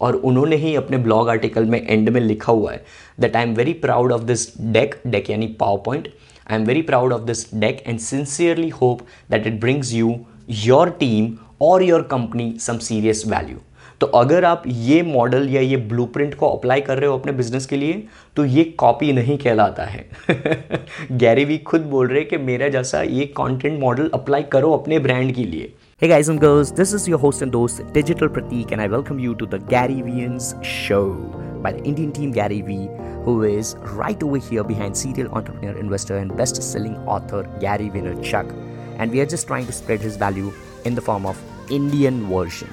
और उन्होंने ही अपने ब्लॉग आर्टिकल में एंड में लिखा हुआ है that I am very proud of this deck deck यानी power point I am very proud of this deck and sincerely hope that it brings you your team और your company some serious value तो अगर आप ये model या ये blueprint को apply कर रहे हो अपने बिज़नेस के लिए तो ये कॉपी नहीं कहलाता है। गैरी भी खुद बोल रहे कि मेरा जैसा ये कंटेंट मॉडल अप्लाई करो अपने ब्रांड के लिए। Hey guys and girls, this is your host and host Digital Pratik and I welcome you to the Gary Vians show by the Indian team Gary V who is right over here behind serial entrepreneur, investor and best-selling author Gary Vaynerchuk and we are just trying to spread his value in the form of Indian version.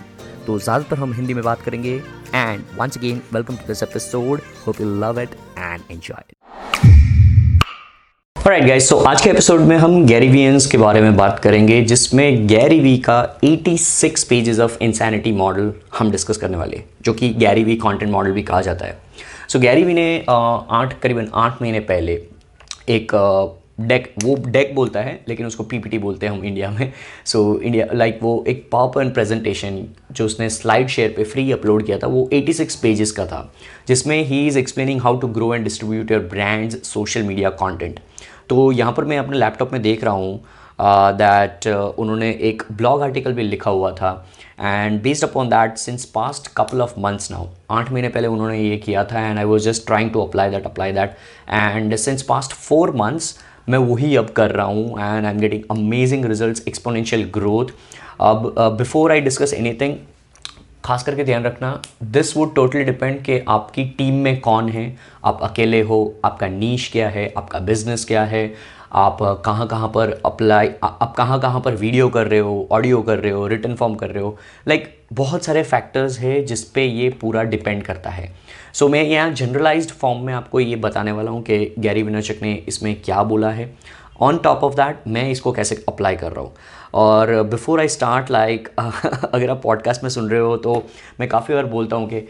तो ज़्यादातर हम हिंदी में बात करेंगे and once again welcome to this episode hope you love it and enjoy it right guys so आज के episode में हम गैरी वीएंस के बारे में बात करेंगे, जिसमें गैरी वी का 86 पेजेस ऑफ़ इंसैनिटी मॉडल हम डिस्कस करने वाले जो कि गैरी वी कंटेंट मॉडल भी कहा जाता है। सो गैरी वी ने आठ, करीबन आठ महीने पहले एक डेक वो डेक बोलता है, लेकिन उसको पीपीटी बोलते हैं हम इंडिया में। सो इंडिया लाइक वो एक पावर पॉइंट प्रेजेंटेशन जो उसने स्लाइड शेयर पे फ्री अपलोड किया था, वो 86 पेजेस का था, जिसमें he is explaining how to grow and distribute your brands social media content तो यहाँ पर मैं अपने लैपटॉप में देख रहा हूँ दैट uh, uh, उन्होंने एक ब्लॉग आर्टिकल भी लिखा हुआ था। And based upon that since past couple of months now आठ महीने पहले उन्होंने ये किया था and I was just trying to apply that apply that and since past four months मैं वही अब कर रहा हूँ and I am getting amazing result exponential growth अब बिफोर आई डिस्कस एनीथिंग खास करके ध्यान रखना दिस वुड टोटली डिपेंड कि आपकी टीम में कौन है आप अकेले हो आपका नीच क्या है आपका बिज़नेस क्या है आप कहाँ कहाँ पर अप्लाई आप कहाँ कहाँ पर वीडियो कर रहे हो ऑडियो कर रहे हो रिटर्न फॉर्म कर रहे हो लाइक like, बहुत सारे फैक्टर्स है जिस पे ये पूरा डिपेंड करता है। सो so, मैं यहाँ जनरलाइज्ड फॉर्म में आपको ये बताने वाला हूँ कि गैरी विनोचक ने इसमें क्या बोला है। ऑन टॉप ऑफ़ दैट मैं इसको कैसे अप्लाई कर रहा हूँ? और बिफोर आई स्टार्ट लाइक अगर आप पॉडकास्ट में सुन रहे हो तो मैं काफ़ी बार बोलता हूँ कि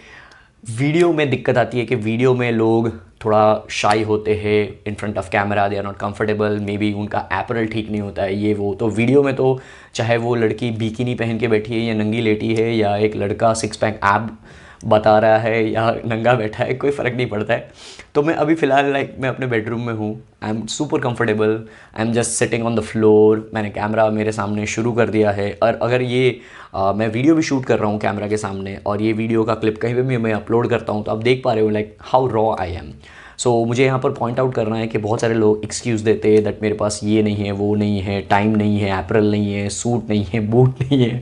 वीडियो में दिक्कत आती है कि वीडियो में लोग थोड़ा शाई होते हैं in front of camera they are not comfortable may be उनका एपरल ठीक नहीं होता है, ये वो। तो वीडियो में तो चाहे वो लड़की बीकिनी पहन के बैठी है या नंगी लेटी है या एक लड़का सिक्स पैक ऐप बता रहा है या नंगा बैठा है कोई फ़र्क नहीं पड़ता है। तो मैं अभी फ़िलहाल लाइक मैं अपने बेडरूम में हूँ। I am super comfortable I am just sitting on the floor मैंने कैमरा मेरे सामने शुरू कर दिया है। और अगर ये आ, मैं वीडियो भी शूट कर रहा हूँ कैमरा के सामने और ये वीडियो का क्लिप कहीं पर भी मैं अपलोड करता हूँ तो आप देख पा रहे हो like how raw I am so so, मुझे यहाँ पर पॉइंट आउट करना है कि बहुत सारे लोग एक्सक्यूज़ देते हैं दैट मेरे पास ये नहीं है वो नहीं है टाइम नहीं है अप्रैल नहीं है सूट नहीं है बूट नहीं है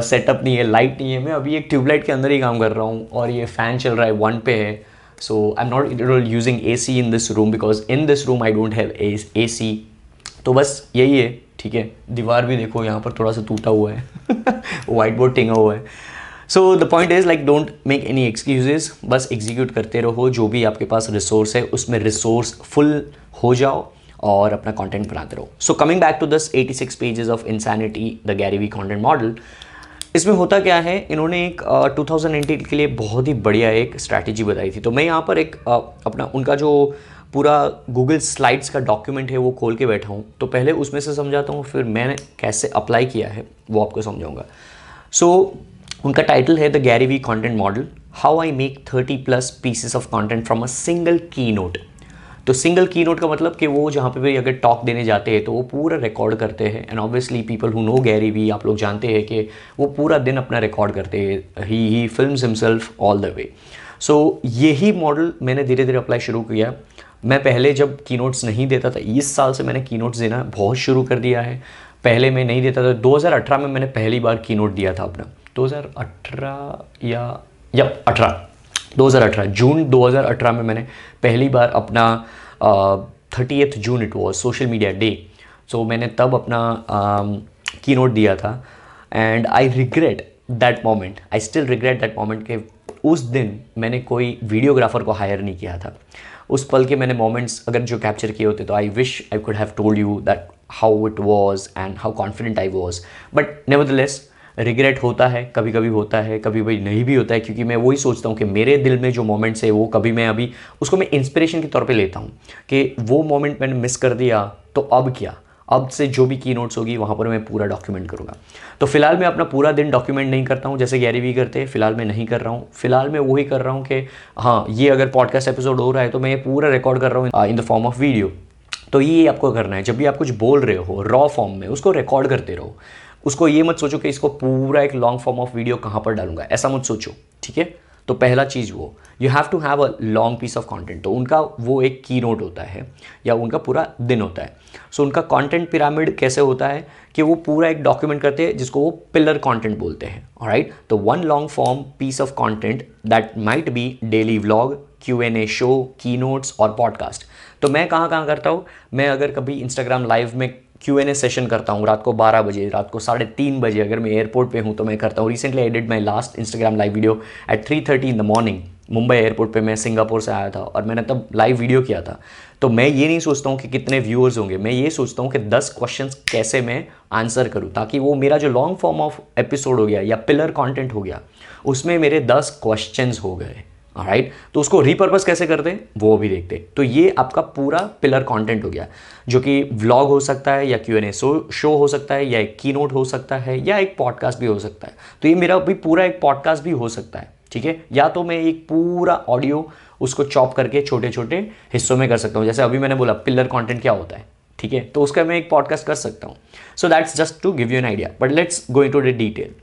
सेटअप uh, नहीं है लाइट नहीं है। मैं अभी एक ट्यूबलाइट के अंदर ही काम कर रहा हूँ और ये फ़ैन चल रहा है वन पे है। So I am not it using A C in this room because in this room I don't have A C तो बस यही है ठीक है। दीवार भी देखो यहाँ पर थोड़ा सा टूटा हुआ है। वाइट बोर्ड टिंगा हुआ है। So the point is like don't make any excuses बस एग्जीक्यूट करते रहो जो भी आपके पास रिसोर्स है उसमें रिसोर्स फुल हो जाओ और अपना कंटेंट बनाते रहो so coming back to this 86 pages of insanity the Gary Vee content model इसमें होता क्या है? इन्होंने एक टू थाउज़ेंड के लिए बहुत ही बढ़िया एक स्ट्रैटेजी बताई थी। तो मैं यहाँ पर एक uh, अपना उनका जो पूरा गूगल स्लाइड्स का डॉक्यूमेंट है वो खोल के बैठा हूँ। तो पहले उसमें से समझाता हूँ फिर मैंने कैसे अप्लाई किया है वो आपको समझाऊँगा। सो so, उनका टाइटल है the Gary Vee content model how I make thirty plus pieces of content from a single keynote तो सिंगल की नोट का मतलब कि वो जहाँ पे भी अगर टॉक देने जाते हैं तो वो पूरा रिकॉर्ड करते हैं। And obviously people who know Gary Vee आप लोग जानते हैं कि वो पूरा दिन अपना रिकॉर्ड करते हैं। He he film himself all the way so यही मॉडल मैंने धीरे धीरे अप्लाई शुरू किया। मैं पहले जब की नोट्स नहीं देता था, इस साल से मैंने की नोट्स देना बहुत शुरू कर दिया है। पहले मैं नहीं देता था 2018 में मैंने पहली बार की नोट दिया था अपना। 2018 या या 18 2018 जून 2018 में मैंने पहली बार अपना thirtieth June it was social media day so मैंने तब अपना की नोट दिया था and I regret that moment I still regret that moment के उस दिन मैंने कोई वीडियोग्राफर को हायर नहीं किया था. उस पल के मैंने मोमेंट्स अगर जो कैप्चर किए होते तो I wish I could have told you that how it was and how confident I was but nevertheless regret होता है कभी कभी होता है कभी कभी नहीं भी होता है, क्योंकि मैं वही सोचता हूँ कि मेरे दिल में जो मोमेंट्स है, वो कभी मैं अभी, उसको मैं इंस्पिरेशन के तौर पर लेता हूँ कि वो मोमेंट मैंने मिस कर दिया तो अब क्या? अब से जो भी की नोट्स होगी, वहाँ पर मैं पूरा डॉक्यूमेंट करूँगा। तो फ़िलहाल मैं अपना पूरा दिन डॉक्यूमेंट नहीं करता हूँ, जैसे गैरी भी करते हैं, फ़िलहाल मैं नहीं कर रहा हूँ। फ़िलहाल मैं वही कर रहा हूँ कि हाँ ये अगर पॉडकास्ट एपिसोड हो रहा है तो मैं ये पूरा रिकॉर्ड कर रहा हूँ in the form of video तो ये आपको करना है, जब भी आप कुछ बोल रहे हो रॉ फॉर्म में, उसको रिकॉर्ड करते रहो। उसको ये मत सोचो कि इसको पूरा एक लॉन्ग फॉर्म ऑफ़ वीडियो कहाँ पर डालूँगा। ऐसा मत सोचो ठीक है? तो पहला चीज़ वो you have to have a long piece of content तो उनका वो एक की नोट होता है या उनका पूरा दिन होता है। सो so, उनका कंटेंट पिरामिड कैसे होता है कि वो पूरा एक डॉक्यूमेंट करते हैं जिसको वो पिलर कंटेंट बोलते हैं राइट तो one long form piece of content that might be daily vlog Q N A show keynotes और पॉडकास्ट तो मैं कहाँ कहाँ करता हूँ? मैं अगर कभी इंस्टाग्राम लाइव में क्यू एन ए सेशन करता हूँ, रात को 12 बजे, रात को साढ़े तीन बजे अगर मैं एयरपोर्ट पे हूँ तो मैं करता हूँ। Recently did my last Instagram live video at three thirty in the morning Mumbai airport पे मैं सिंगापुर से आया था और मैंने तब लाइव वीडियो किया था। तो मैं ये नहीं सोचता हूँ कि कितने व्यूअर्स होंगे, मैं ये सोचता हूँ कि दस क्वेश्चन कैसे मैं आंसर करूँ ताकि वो मेरा जो लॉन्ग फॉर्म ऑफ़ एपिसोड हो गया या पिलर कॉन्टेंट हो गया, उसमें मेरे दस क्वेश्चन हो गए। राइट तो उसको रिपर्पज कैसे करते हैं? वो भी देखते हैं। तो ये आपका पूरा पिलर कंटेंट हो गया। जो कि व्लॉग हो सकता है या क्यू एन ए शो हो सकता है या एक की नोट हो सकता है या एक पॉडकास्ट भी हो सकता है। तो ये मेरा भी पूरा एक पॉडकास्ट भी हो सकता है, ठीक है? या तो मैं एक पूरा ऑडियो उसको चॉप करके छोटे छोटे हिस्सों में कर सकता हूँ। जैसे अभी मैंने बोला पिलर कॉन्टेंट क्या होता है, ठीक है? तो उसका मैं एक पॉडकास्ट कर सकता हूँ। So that's just to give you an idea but let's go in to the detail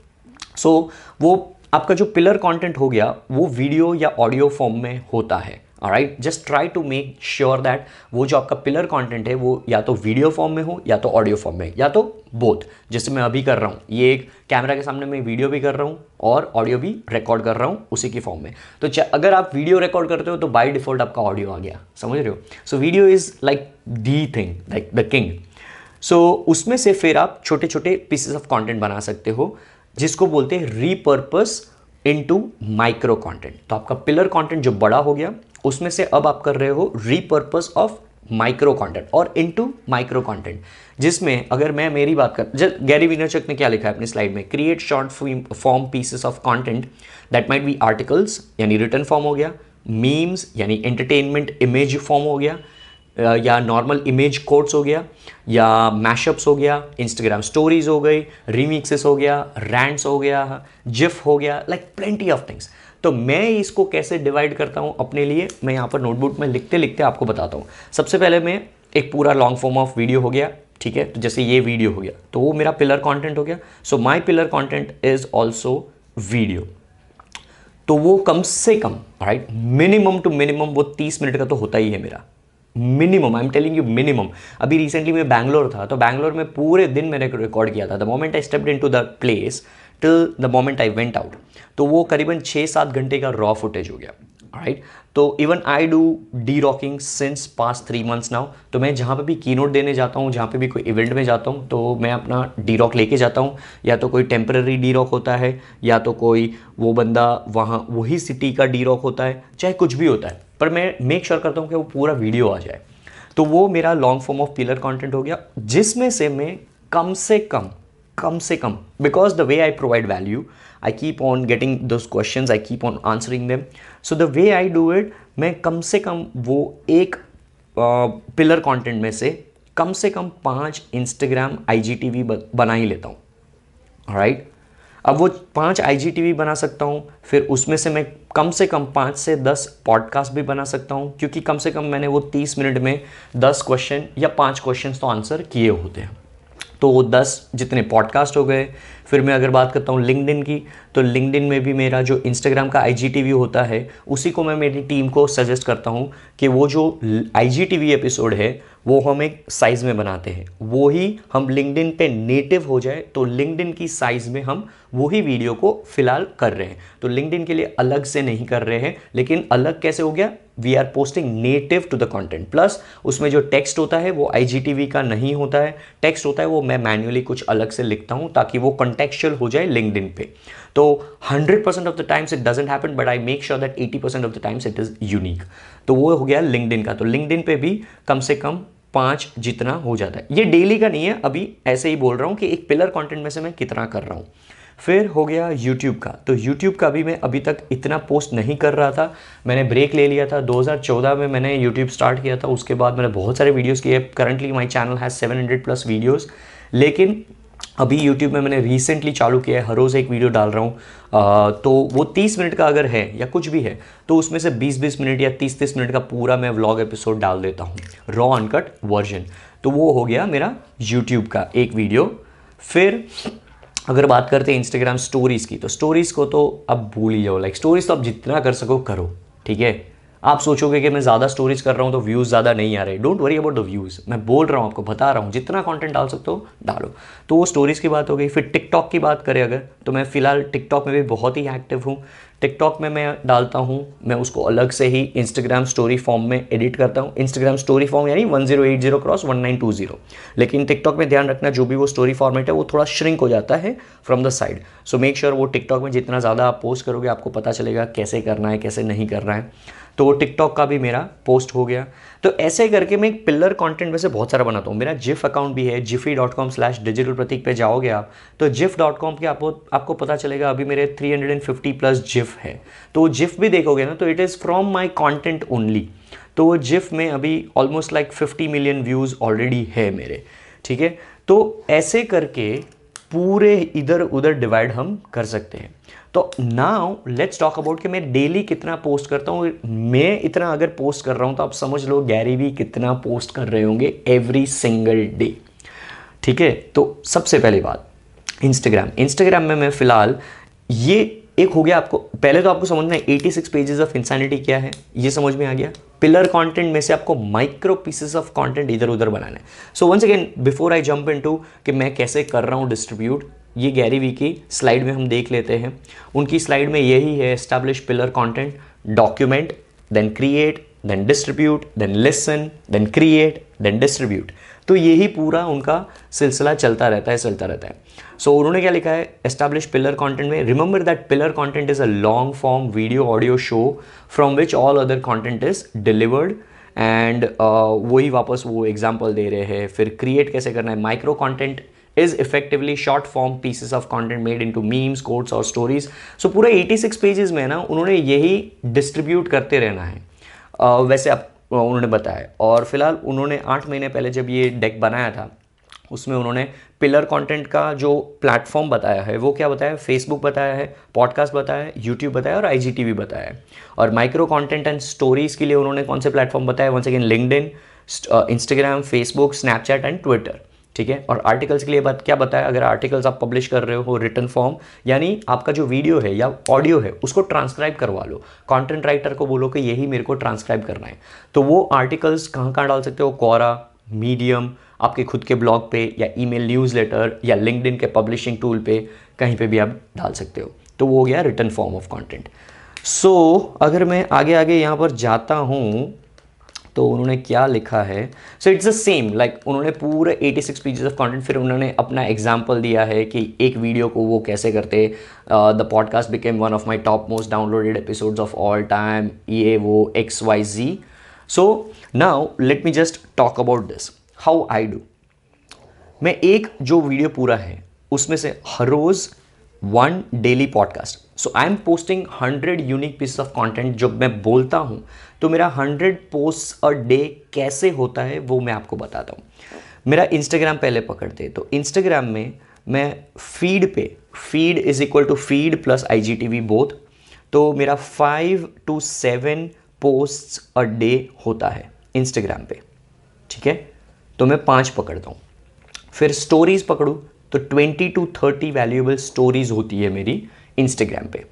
so वो आपका जो पिलर कंटेंट हो गया, वो वीडियो या ऑडियो फॉर्म में होता है right just try to make sure that वो जो आपका पिलर कंटेंट है, वो या तो वीडियो फॉर्म में हो, या तो ऑडियो फॉर्म में, या तो बोथ जैसे मैं अभी कर रहा हूँ, ये एक कैमरा के सामने मैं वीडियो भी कर रहा हूँ, और ऑडियो भी रिकॉर्ड कर रहा हूँ उसी की फॉर्म में. तो अगर आप वीडियो रिकॉर्ड करते हो तो बाई डिफ़ॉल्ट आपका ऑडियो आ गया, समझ रहे हो? So video is like the thing like the king so उसमें से फिर आप छोटे छोटे पीसेस ऑफ़ कॉन्टेंट बना सकते हो जिसको बोलते हैं रीपर्पस इनटू माइक्रो कंटेंट तो आपका पिलर कंटेंट जो बड़ा हो गया, उसमें से अब आप कर रहे हो रीपर्पस ऑफ़ माइक्रो कंटेंट और इनटू माइक्रो कंटेंट जिसमें अगर मैं मेरी बात कर जब गैरी विनरचक ने क्या लिखा है अपनी स्लाइड में? Create short form pieces of content that might be articles यानी रिटर्न फॉर्म हो गया मीम्स यानी एंटरटेनमेंट इमेज फॉर्म हो गया या नॉर्मल इमेज कोड्स हो गया, या मैशअप्स हो गया इंस्टाग्राम स्टोरीज हो गई रीमिक्सेस हो गया रैंड्स हो गया जिफ हो गया लाइक प्लेंटी ऑफ़ थिंग्स तो मैं इसको कैसे डिवाइड करता हूँ अपने लिए? मैं यहाँ पर नोटबुक में लिखते लिखते आपको बताता हूँ। सबसे पहले मैं एक पूरा लॉन्ग फॉर्म ऑफ़ वीडियो हो गया, ठीक है? तो जैसे ये वीडियो हो गया तो वो मेरा पिलर कंटेंट हो गया। So my pillar content is also video तो वो कम से कम राइट मिनिमम टू मिनिमम वो तीस मिनट का तो होता ही है मेरा। Minimum I am telling you minimum. अभी रिसेंटली मैं बैंगलोर था तो बैंगलोर में पूरे दिन मैंने रिकॉर्ड किया था। The moment I stepped in to the place till the moment I went out तो वो करीबन छः सात घंटे का रॉ फुटेज हो गया। राइट तो even I do the rocking since past three months now तो मैं जहाँ पे भी की नोट देने जाता हूँ, जहाँ पे भी कोई इवेंट में जाता हूँ तो मैं अपना डी रॉक लेके जाता हूँ। या तो कोई टेम्पररी डी रॉक होता है, या तो कोई वो बंदा वहाँ, वही सिटी का डी रॉक होता है, चाहे कुछ भी होता है। पर मैं मेक श्योर sure करता हूँ कि वो पूरा वीडियो आ जाए। तो वो मेरा long form of pillar content हो गया जिसमें से मैं कम से कम कम से कम because the way I provide value I keep on getting those question I keep on answering them so the way I do it मैं कम से कम वो एक पिलर uh, कंटेंट में से कम से कम पाँच Instagram I G T V बना ही लेता हूँ। Right right? अब वो पाँच आई जी टी वी बना सकता हूँ फिर उसमें से मैं कम से कम पाँच से दस पॉडकास्ट भी बना सकता हूँ, क्योंकि कम से कम मैंने वो तीस मिनट में दस क्वेश्चन या पाँच क्वेश्चन तो आंसर किए होते हैं। तो वो दस जितने पॉडकास्ट हो गए, फिर मैं अगर बात करता हूँ लिंकडिन की तो लिंकडिन में भी मेरा जो इंस्टाग्राम का आईजीटीवी होता है, उसी को मैं मेरी टीम को सजेस्ट करता हूँ कि वो जो IGTV एपिसोड है वो हम एक साइज़ में बनाते हैं। वो ही हम लिंकडिन पे नेटिव हो जाए तो लिंकडिन की साइज़ में हम वही वीडियो को फ़िलहाल कर रहे हैं। तो लिंकडिन के लिए अलग से नहीं कर रहे हैं, लेकिन अलग कैसे हो गया? We are posting native to the content plus उसमें जो टेक्स्ट होता है, वो आईजीटीवी का नहीं होता है। टेक्स्ट होता है, वो मैं मैन्युअली कुछ अलग से लिखता हूँ, ताकि वो कंटेक्चुअल हो जाए लिंकडिन पे। तो 100% of the times it doesn't happen but I make sure that 80% of the times it is unique तो वो हो गया लिंकडिन का। तो लिंकडिन पे भी कम से कम पाँच जितना हो जाता है। ये डेली का नहीं है, अभी ऐसे ही बोल रहा हूँ कि एक पिलर कंटेंट में से मैं कितना कर रहा हूँ। फिर हो गया यूट्यूब का। तो यूट्यूब का भी मैं अभी तक इतना पोस्ट नहीं कर रहा था। मैंने ब्रेक ले लिया था। 2014 में मैंने यूट्यूब स्टार्ट किया था। उसके बाद मैंने बहुत सारे वीडियोस किए। Currently my channel has 700 plus videos लेकिन अभी यूट्यूब में मैंने रिसेंटली चालू किया है, हर रोज़ एक वीडियो डाल रहा हूँ। तो वो 30 मिनट का अगर है या कुछ भी है तो उसमें से 20-20 मिनट या 30-30 मिनट का पूरा मैं व्लॉग एपिसोड डाल देता हूँ। रॉ अनकट वर्जन तो वो हो गया मेरा यूट्यूब का एक वीडियो फिर अगर बात करते हैं इंस्टाग्राम स्टोरीज़ की तो स्टोरीज़ को तो अब भूल ही जाओ। लाइक स्टोरीज़ तो आप जितना कर सको करो, ठीक है? आप सोचोगे कि मैं ज़्यादा स्टोरेज कर रहा हूँ तो व्यूज़ ज़्यादा नहीं आ रहे। Don't worry about the views मैं बोल रहा हूँ, आपको बता रहा हूँ, जितना कंटेंट डाल सकते हो, डालो। तो वो स्टोरीज़ की बात हो गई। फिर टिकटॉक की बात करें अगर तो मैं फ़िलहाल टिकटॉक में भी बहुत ही एक्टिव हूँ। टिकटॉक में मैं डालता हूँ, मैं उसको अलग से ही इंस्टाग्राम स्टोरी फॉर्म में एडिट करता हूँ। इंस्टाग्राम स्टोरी फॉर्म यानी one zero eight zero cross one nine two zero लेकिन टिकटॉक में ध्यान रखना, जो भी वो स्टोरी फॉर्मेट है, वो थोड़ा श्रिंक हो जाता है from the side so make sure वो टिकटॉक में जितना ज़्यादा आप पोस्ट करोगे, आपको पता चलेगा कैसे करना है, कैसे नहीं करना है। तो टिकटॉक का भी मेरा पोस्ट हो गया। तो ऐसे ही करके मैं एक पिलर कंटेंट वैसे बहुत सारा बनाता हूँ। मेरा जिफ अकाउंट भी है Giphy dot com slash digital Pratik पे जाओगे आप। तो जिफ डॉट कॉम के आपको आपको पता चलेगा अभी मेरे 350 प्लस जिफ है। तो वो जिफ भी देखोगे ना तो it is from my content only तो वो जिफ में अभी almost like fifty million views already है मेरे, ठीक है? तो ऐसे करके पूरे इधर उधर डिवाइड हम कर सकते हैं। तो नाउ लेट्स टॉक अबाउट कि मैं डेली कितना पोस्ट करता हूँ। मैं इतना अगर पोस्ट कर रहा हूँ तो आप समझ लो गैरी भी कितना पोस्ट कर रहे होंगे एवरी सिंगल डे ठीक है? तो सबसे पहली बात इंस्टाग्राम इंस्टाग्राम में मैं फ़िलहाल, ये एक हो गया आपको, पहले तो आपको समझना है 86 पेजेस ऑफ़ इंसानिटी क्या है। ये समझ में आ गया? पिलर कंटेंट में से आपको माइक्रो पीसेस ऑफ़ कंटेंट इधर उधर बनाना है। So once again before I jump into कि मैं कैसे कर रहा हूँ डिस्ट्रीब्यूट ये गैरी वी की स्लाइड में हम देख लेते हैं। उनकी स्लाइड में यही है establish pillar content document then create then distribute then listen then create then distribute तो यही पूरा उनका सिलसिला चलता रहता है चलता रहता है। सो so, उन्होंने क्या लिखा है? एस्टैब्लिश पिलर कंटेंट में। Remember that pillar content is a long form video audio show from which all other content is delivered and वही वापस वो एग्ज़ाम्पल दे रहे हैं। फिर क्रिएट कैसे करना है? Micro content is effectively short form pieces of content made into memes, quotes और stories. So पूरे 86 पेजेस में ना उन्होंने यही डिस्ट्रीब्यूट करते रहना है। uh, वैसे आप उन्होंने बताया। और फ़िलहाल उन्होंने आठ महीने पहले जब ये डेक बनाया था उसमें उन्होंने पिलर कंटेंट का जो प्लेटफॉर्म बताया है वो क्या बताया? फेसबुक बताया है पॉडकास्ट बताया है यूट्यूब बताया और आई बताया है। और माइक्रो कंटेंट एंड स्टोरीज़ के लिए उन्होंने कौन से प्लेटफॉर्म बताया one second LinkedIn Instagram Facebook Snapchat and Twitter ठीक है? और आर्टिकल्स के लिए बात क्या बताया? अगर आर्टिकल्स आप पब्लिश कर रहे हो रिटर्न फॉर्म यानी आपका जो वीडियो है या ऑडियो है, उसको ट्रांसक्राइब करवा लो। कंटेंट राइटर को बोलो कि यही मेरे को ट्रांसक्राइब करना है। तो वो आर्टिकल्स कहाँ कहाँ डाल सकते हो? कोरा मीडियम आपके खुद के ब्लॉग पे, या ईमेल न्यूज़लेटर या लिंकड के पब्लिशिंग टूल पे कहीं पे भी आप डाल सकते हो। तो वो हो गया written form of content so अगर मैं आगे आगे यहाँ पर जाता हूँ तो उन्होंने क्या लिखा है? So it's the same like उन्होंने पूरे 86 सिक्स पेजेस ऑफ़ कंटेंट फिर उन्होंने अपना एग्ज़ाम्पल दिया है कि एक वीडियो को वो कैसे करते। The podcast became one of my top most downloaded episodes of all time ये वो X Y Z so now let me just talk about this how I do मैं एक जो वीडियो पूरा है, उसमें से हर रोज़ one daily podcast so I am posting hundred unique piece of content जब मैं बोलता हूँ तो मेरा हंड्रेड पोस्ट अ डे कैसे होता है, वो मैं आपको बताता हूँ। मेरा इंस्टाग्राम पहले पकड़ते तो इंस्टाग्राम में मैं फ़ीड पे feed is equal to feed plus I G T V both तो मेरा five to seven post a day होता है इंस्टाग्राम पे, ठीक है? तो मैं पाँच पकड़ता हूँ। फिर स्टोरीज पकड़ूँ तो twenty to thirty valuable stories होती है मेरी इंस्टाग्राम पे।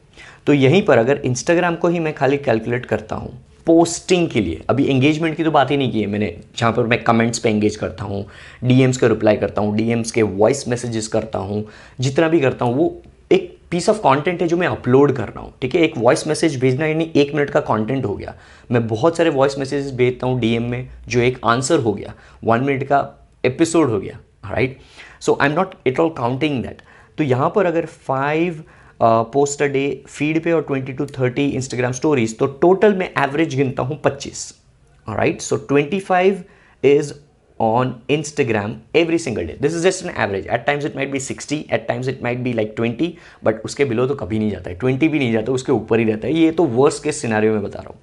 तो यहीं पर अगर इंस्टाग्राम को ही मैं खाली कैलकुलेट करता हूँ पोस्टिंग के लिए, अभी एंगेजमेंट की तो बात ही नहीं की है मैंने, जहाँ पर मैं कमेंट्स पे एंगेज करता हूँ डीएम्स का रिप्लाई करता हूँ डीएम्स के वॉइस मैसेजेस करता हूँ, जितना भी करता हूँ, वो एक पीस ऑफ़ कंटेंट है जो मैं अपलोड कर रहा हूँ, ठीक है? एक वॉइस मैसेज भेजना यानी एक मिनट का कंटेंट हो गया। मैं बहुत सारे वॉइस मैसेजेस भेजता हूँ डीएम में, जो एक आंसर हो गया वन मिनट का एपिसोड हो गया right so I am not it all counting that तो यहाँ पर अगर five post a day feed पे और twenty to thirty Instagram stories तो टोटल मैं एवरेज गिनता हूँ पच्चीस. Right so twenty five is on Instagram every single day. This is just an average. At times it might be 60, at times it might be like 20, but उसके below तो कभी नहीं जाता है. 20 भी नहीं जाता उसके ऊपर ही रहता है. ये तो वर्स्ट केस सिनारियो में बता रहा हूँ.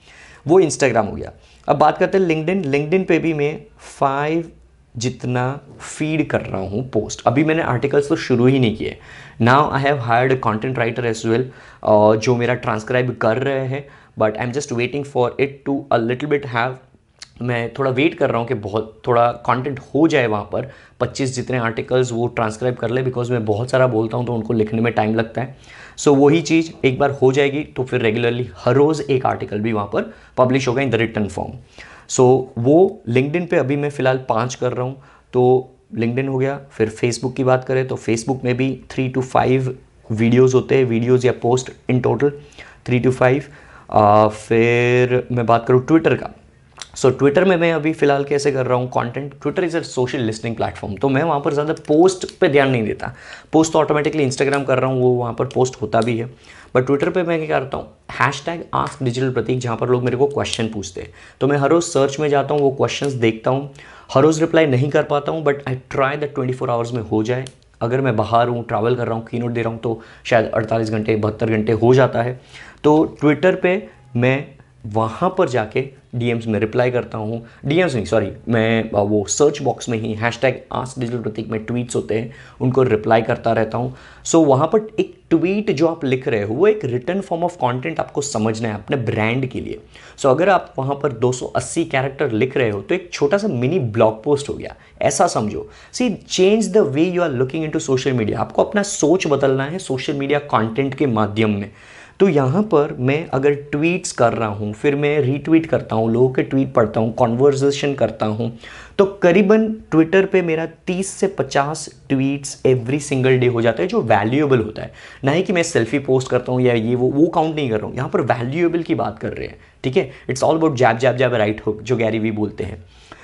वो इंस्टाग्राम हो गया. अब बात करते हैं लिंकडिन लिंकडिन पे भी मैं फाइव जितना फ़ीड कर रहा हूँ पोस्ट अभी मैंने आर्टिकल्स तो शुरू ही नहीं किए। Now I have hired content writer as well जो मेरा ट्रांसक्राइब कर रहे हैं but I am just waiting for it to a little bit have मैं थोड़ा वेट कर रहा हूँ कि बहुत थोड़ा कंटेंट हो जाए वहाँ पर। 25 जितने आर्टिकल्स वो ट्रांसक्राइब कर ले बिकॉज़ मैं बहुत सारा बोलता हूँ तो उनको लिखने में टाइम लगता है। सो so, वही चीज़ एक बार हो जाएगी तो फिर रेगुलरली हर रोज़ एक आर्टिकल भी वहाँ पर पब्लिश होगा in the written form so so, वो लिंकडिन पे अभी मैं फ़िलहाल पाँच कर रहा हूँ। तो लिंकडिन हो गया फिर फेसबुक की बात करें तो फेसबुक में भी थ्री टू फाइव वीडियोज़ होते हैं वीडियोज़ या post in total three to five फिर मैं बात करूँ ट्विटर का। सो ट्विटर में मैं अभी फ़िलहाल कैसे कर रहा हूँ content Twitter is a social listening platform तो मैं वहाँ पर ज़्यादा पोस्ट पे ध्यान नहीं देता। पोस्ट तो ऑटोमेटिकली इंस्टाग्राम कर रहा हूँ, वो वहाँ पर पोस्ट होता भी है। बट ट्विटर पे मैं क्या करता हूँ? Hashtag ask digital Prateek जहाँ पर लोग मेरे को क्वेश्चन पूछते हैं। तो मैं हर रोज़ सर्च में जाता हूँ, वो क्वेश्चन देखता हूँ। हर रोज़ रिप्लाई नहीं कर पाता हूँ but I try that twenty four hours में हो जाए। अगर मैं बाहर हूँ ट्रैवल कर रहा हूँ की दे रहा हूँ तो शायद अड़तालीस घंटे, बहत्तर घंटे हो जाता है। तो ट्विटर पर मैं वहाँ पर जाके डीएम्स में रिप्लाई करता हूँ। डीएम्स नहीं सॉरी मैं वो सर्च बॉक्स में ही hashtag ask digital Prateek में ट्वीट्स होते हैं उनको रिप्लाई करता रहता हूँ। सो so, वहाँ पर एक ट्वीट जो आप लिख रहे हो वो एक रिटर्न फॉर्म ऑफ़ कंटेंट आपको समझना है अपने ब्रांड के लिए। सो so, अगर आप वहाँ पर 280 कैरेक्टर लिख रहे हो तो एक छोटा सा मिनी ब्लॉग पोस्ट हो गया। ऐसा समझो। See change the way you are looking in social media आपको अपना सोच बदलना है सोशल मीडिया कॉन्टेंट के माध्यम में। तो यहाँ पर मैं अगर ट्वीट्स कर रहा हूँ फिर मैं रीट्वीट करता हूँ लोगों के ट्वीट पढ़ता हूँ कॉन्वर्जेशन करता हूँ तो करीबन ट्विटर पे मेरा 30 से 50 ट्वीट्स एवरी सिंगल डे हो जाता है जो वैल्यूएबल होता है। ना ही कि मैं सेल्फी पोस्ट करता हूँ या ये वो वो काउंट नहीं कर रहा हूँ। यहाँ पर वैल्यूएबल की बात कर रहे हैं ठीक है? It's all about jab jab jab right hook जो गैरी वी बोलते हैं।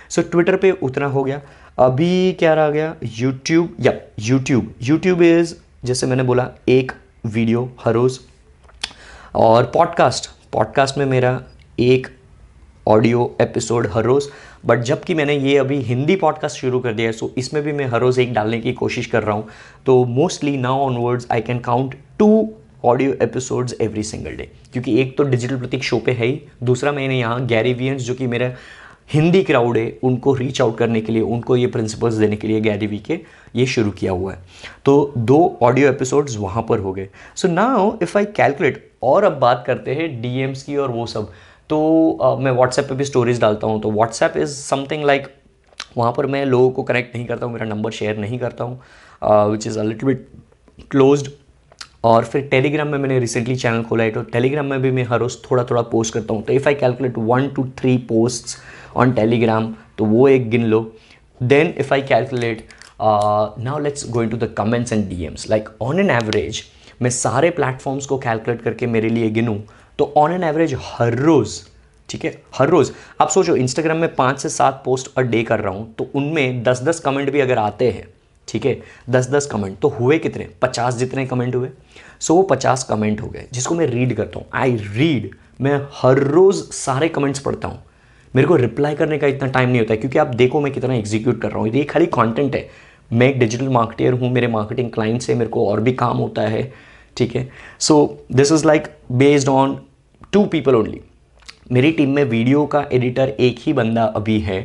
सो so, ट्विटर पे उतना हो गया। अभी क्या रह गया? यूट्यूब या यूट्यूब यूट्यूब इज़ जैसे मैंने बोला एक वीडियो हर रोज़ और पॉडकास्ट पॉडकास्ट में मेरा एक ऑडियो एपिसोड हर रोज़। बट जबकि मैंने ये अभी हिंदी पॉडकास्ट शुरू कर दिया है सो इसमें भी मैं हर रोज़ एक डालने की कोशिश कर रहा हूँ। तो mostly now onwards I can count two audio episodes every single day क्योंकि एक तो डिजिटल प्रतीक शो पे है ही, दूसरा मैंने यहाँ गैरीवियंस जो कि मेरा हिंदी क्राउड है, उनको रीच आउट करने के लिए, उनको ये प्रिंसिपल्स देने के लिए गैरीवी के ये शुरू किया हुआ है। तो दो ऑडियो एपिसोड्स वहाँ पर हो गए। So now if I calculate और अब बात करते हैं डीएम्स की और वो सब। तो uh, मैं व्हाट्सएप पे भी स्टोरीज डालता हूँ तो व्हाट्सएप इज़ समथिंग लाइक वहाँ पर मैं लोगों को कनेक्ट नहीं करता हूँ मेरा नंबर शेयर नहीं करता हूँ which is a little bit closed और फिर टेलीग्राम में मैंने रिसेंटली चैनल खोला है तो टेलीग्राम में भी मैं हर रोज़ थोड़ा थोड़ा पोस्ट करता हूँ। तो if I calculate one two three post on Telegram तो वो एक गिन लो। Then if I calculate now let's going to the comments and DMs like on an average मैं सारे प्लेटफॉर्म्स को कैलकुलेट करके मेरे लिए गिनूँ तो ऑन एन एवरेज हर रोज़, ठीक है, हर रोज़, आप सोचो इंस्टाग्राम में पाँच से सात पोस्ट अ डे कर रहा हूँ तो उनमें दस दस कमेंट भी अगर आते हैं, ठीक है दस दस कमेंट तो हुए कितने? पचास जितने कमेंट हुए। सो वो पचास कमेंट हो गए, जिसको मैं रीड करता हूँ। आई रीड मैं हर रोज़ सारे कमेंट्स पढ़ता हूँ। मेरे को रिप्लाई करने का इतना टाइम नहीं होता है, क्योंकि आप देखो मैं कितना एग्जीक्यूट कर रहा हूँ। ये खाली कंटेंट है। मैं एक डिजिटल मार्केटियर हूँ, मेरे मार्केटिंग क्लाइंट से मेरे को और भी काम होता है, ठीक है? So this is like based on two people only मेरी टीम में वीडियो का एडिटर एक ही बंदा अभी है,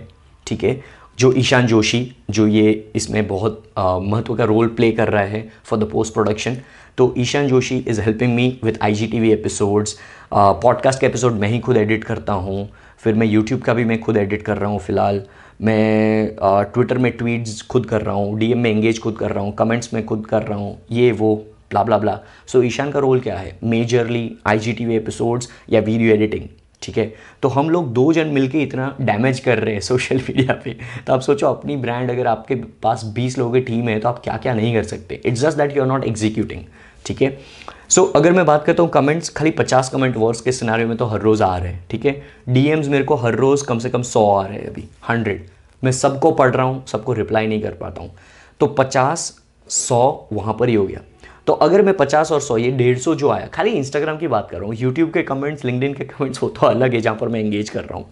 ठीक है? जो ईशान जोशी, जो ये इसमें बहुत महत्व का रोल प्ले कर रहा है फॉर द पोस्ट प्रोडक्शन तो Ishan Joshi is helping me with I G T V episodes podcast के एपिसोड मैं ही खुद एडिट करता हूँ, फिर मैं यूट्यूब का भी मैं खुद एडिट कर रहा हूँ फ़िलहाल। मैं ट्विटर में ट्वीट्स खुद कर रहा हूँ डीएम में एंगेज खुद कर रहा हूँ कमेंट्स में खुद कर रहा हूँ, ये, वो blah blah blah so Ishan का रोल क्या है? Majorly I G T V episodes या वीडियो एडिटिंग ठीक है? तो हम लोग दो जन मिलके इतना डैमेज कर रहे हैं सोशल मीडिया पे। तो आप सोचो, अपनी ब्रांड अगर आपके पास 20 लोगों की टीम है तो आप क्या क्या नहीं कर सकते? It's just that you are not executing ठीक है? सो so, अगर मैं बात करता हूँ कमेंट्स खाली 50 कमेंट वर्स के सिनारे में तो हर रोज़ आ रहे हैं ठीक है? डीएम्स मेरे को हर रोज़ कम से कम 100 आ रहे हैं अभी 100 मैं सबको पढ़ रहा हूँ सबको रिप्लाई नहीं कर पाता हूँ। तो 50 100 वहाँ पर ही हो गया। तो अगर मैं 50 और 100 ये डेढ़ सौ जो आया खाली इंस्टाग्राम की बात कर रहा हूँ यूट्यूब के कमेंट्स लिंकडिन के कमेंट्स वो तो अलग है जहाँ पर मैं एंगेज कर रहा हूँ।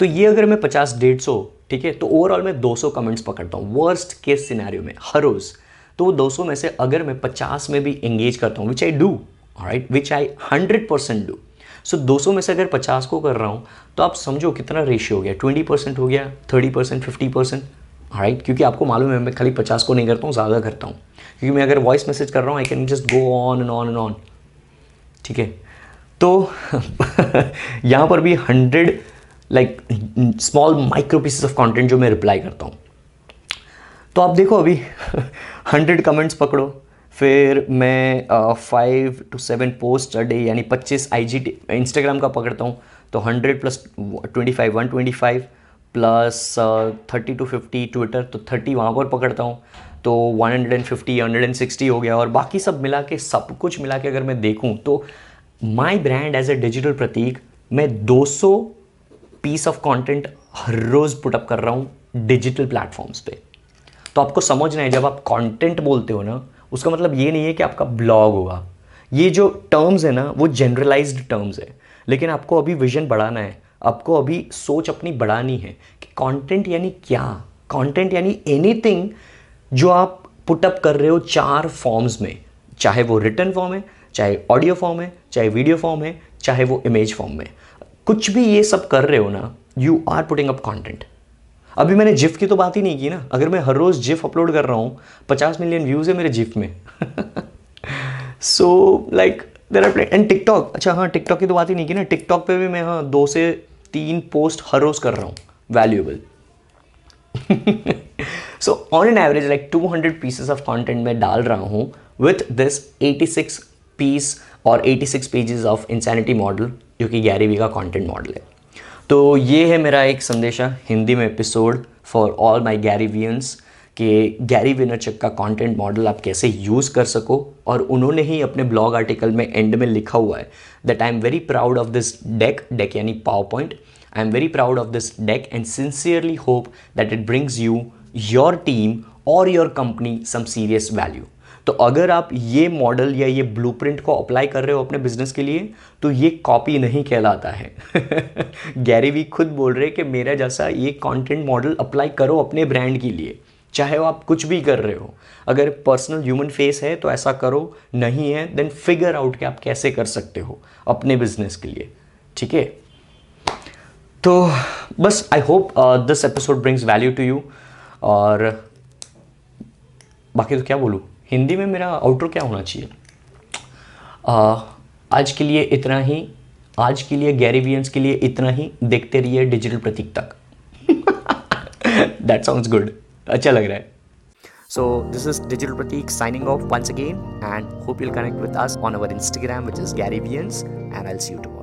तो ये अगर मैं पचास डेढ़ सौ ठीक है? तो ओवरऑल मैं 200 कमेंट्स पकड़ता हूँ वर्स्ट केस सिनेरियो में हर रोज़। तो वो 200 में से अगर मैं 50 में भी एंगेज करता हूँ which I do right which I hundred percent do so 200 में से अगर 50 को कर रहा हूँ तो आप समझो कितना रेशियो हो गया। 20 परसेंट हो गया 30 परसेंट फिफ्टी परसेंट राइट क्योंकि आपको मालूम है मैं खाली 50 को नहीं करता हूँ, ज़्यादा करता हूँ। क्योंकि मैं अगर वॉइस मैसेज कर रहा हूँ I can just go on and on and on ठीक है? तो यहाँ पर भी hundred like small micro pieces of content जो मैं रिप्लाई करता हूँ। तो आप देखो अभी हंड्रेड कमेंट्स पकड़ो, फिर मैं five to seven post a day यानी पच्चीस आई जी इंस्टाग्राम का पकड़ता हूँ तो hundred plus twenty five one twenty five plus thirty to fifty Twitter तो थर्टी वहाँ पर पकड़ता हूँ तो one hundred and fifty hundred and sixty हो गया, और बाकी सब मिला के, सब कुछ मिला के अगर मैं देखूँ तो my brand as a digital Prateek, मैं दो सौ पीस ऑफ़ कंटेंट हर रोज़ पुटअप कर रहा हूँ डिजिटल प्लेटफॉर्म्स पे। तो आपको समझना है जब आप कंटेंट बोलते हो ना, उसका मतलब ये नहीं है कि आपका ब्लॉग होगा। ये जो टर्म्स है ना, वो जनरलाइज्ड टर्म्स है। लेकिन आपको अभी विजन बढ़ाना है, आपको अभी सोच अपनी बढ़ानी है कि कंटेंट यानी क्या? कंटेंट यानी एनीथिंग जो आप पुटअप कर रहे हो चार फॉर्म्स में। चाहे वो रिटर्न फॉर्म है, चाहे ऑडियो फॉर्म है, चाहे वीडियो फॉर्म है, चाहे वो इमेज फॉर्म में। कुछ भी ये सब कर रहे हो ना you are putting up content अभी मैंने जिफ की तो बात ही नहीं की ना। अगर मैं हर रोज़ जिफ अपलोड कर रहा हूँ, पचास मिलियन व्यूज़ है मेरे जिफ में। सो like there are and TikTok अच्छा हाँ टिकटॉक की तो बात ही नहीं की ना। टिकटॉक पे भी मैं हाँ दो से तीन पोस्ट हर रोज़ कर रहा हूँ। Valuable so on an average like 200 pieces of content मैं डाल रहा हूँ विथ दिस 86 पीस और 86 पेजेस ऑफ़ इंसैनिटी मॉडल जो कि गैरी वी का कॉन्टेंट मॉडल है। तो ये है मेरा एक संदेशा, हिंदी में episode for all my Garyvians कि गैरी विनरचक का कंटेंट मॉडल आप कैसे यूज़ कर सको, और उन्होंने ही अपने ब्लॉग आर्टिकल में एंड में लिखा हुआ है that I am very proud of this deck deck यानी PowerPoint I am very proud of this deck and sincerely hope that it brings you your team और your company some serious value तो अगर आप ये model या ये blueprint को apply कर रहे हो अपने बिज़नेस के लिए तो ये कॉपी नहीं कहलाता है। गैरी भी खुद बोल रहे कि मेरा जैसा ये कंटेंट मॉडल अप्लाई करो अपने ब्रांड के लिए, चाहे वो आप कुछ भी कर रहे हो। अगर पर्सनल ह्यूमन फेस है तो ऐसा करो, नहीं है देन फिगर आउट कि आप कैसे कर सकते हो अपने बिज़नेस के लिए, ठीक है? तो बस I hope this episode brings value to you और बाकी तो क्या बोलूँ? हिंदी में मेरा आउटर क्या होना चाहिए? आज के लिए इतना ही। आज के लिए गैरिवियंस के लिए इतना ही। देखते रहिए डिजिटल प्रतीक तक। दैट साउंड गुड अच्छा लग रहा है। So this is digital Prateek signing off once again and hope you'll connect with us on our Instagram which is Garyvians and I see you too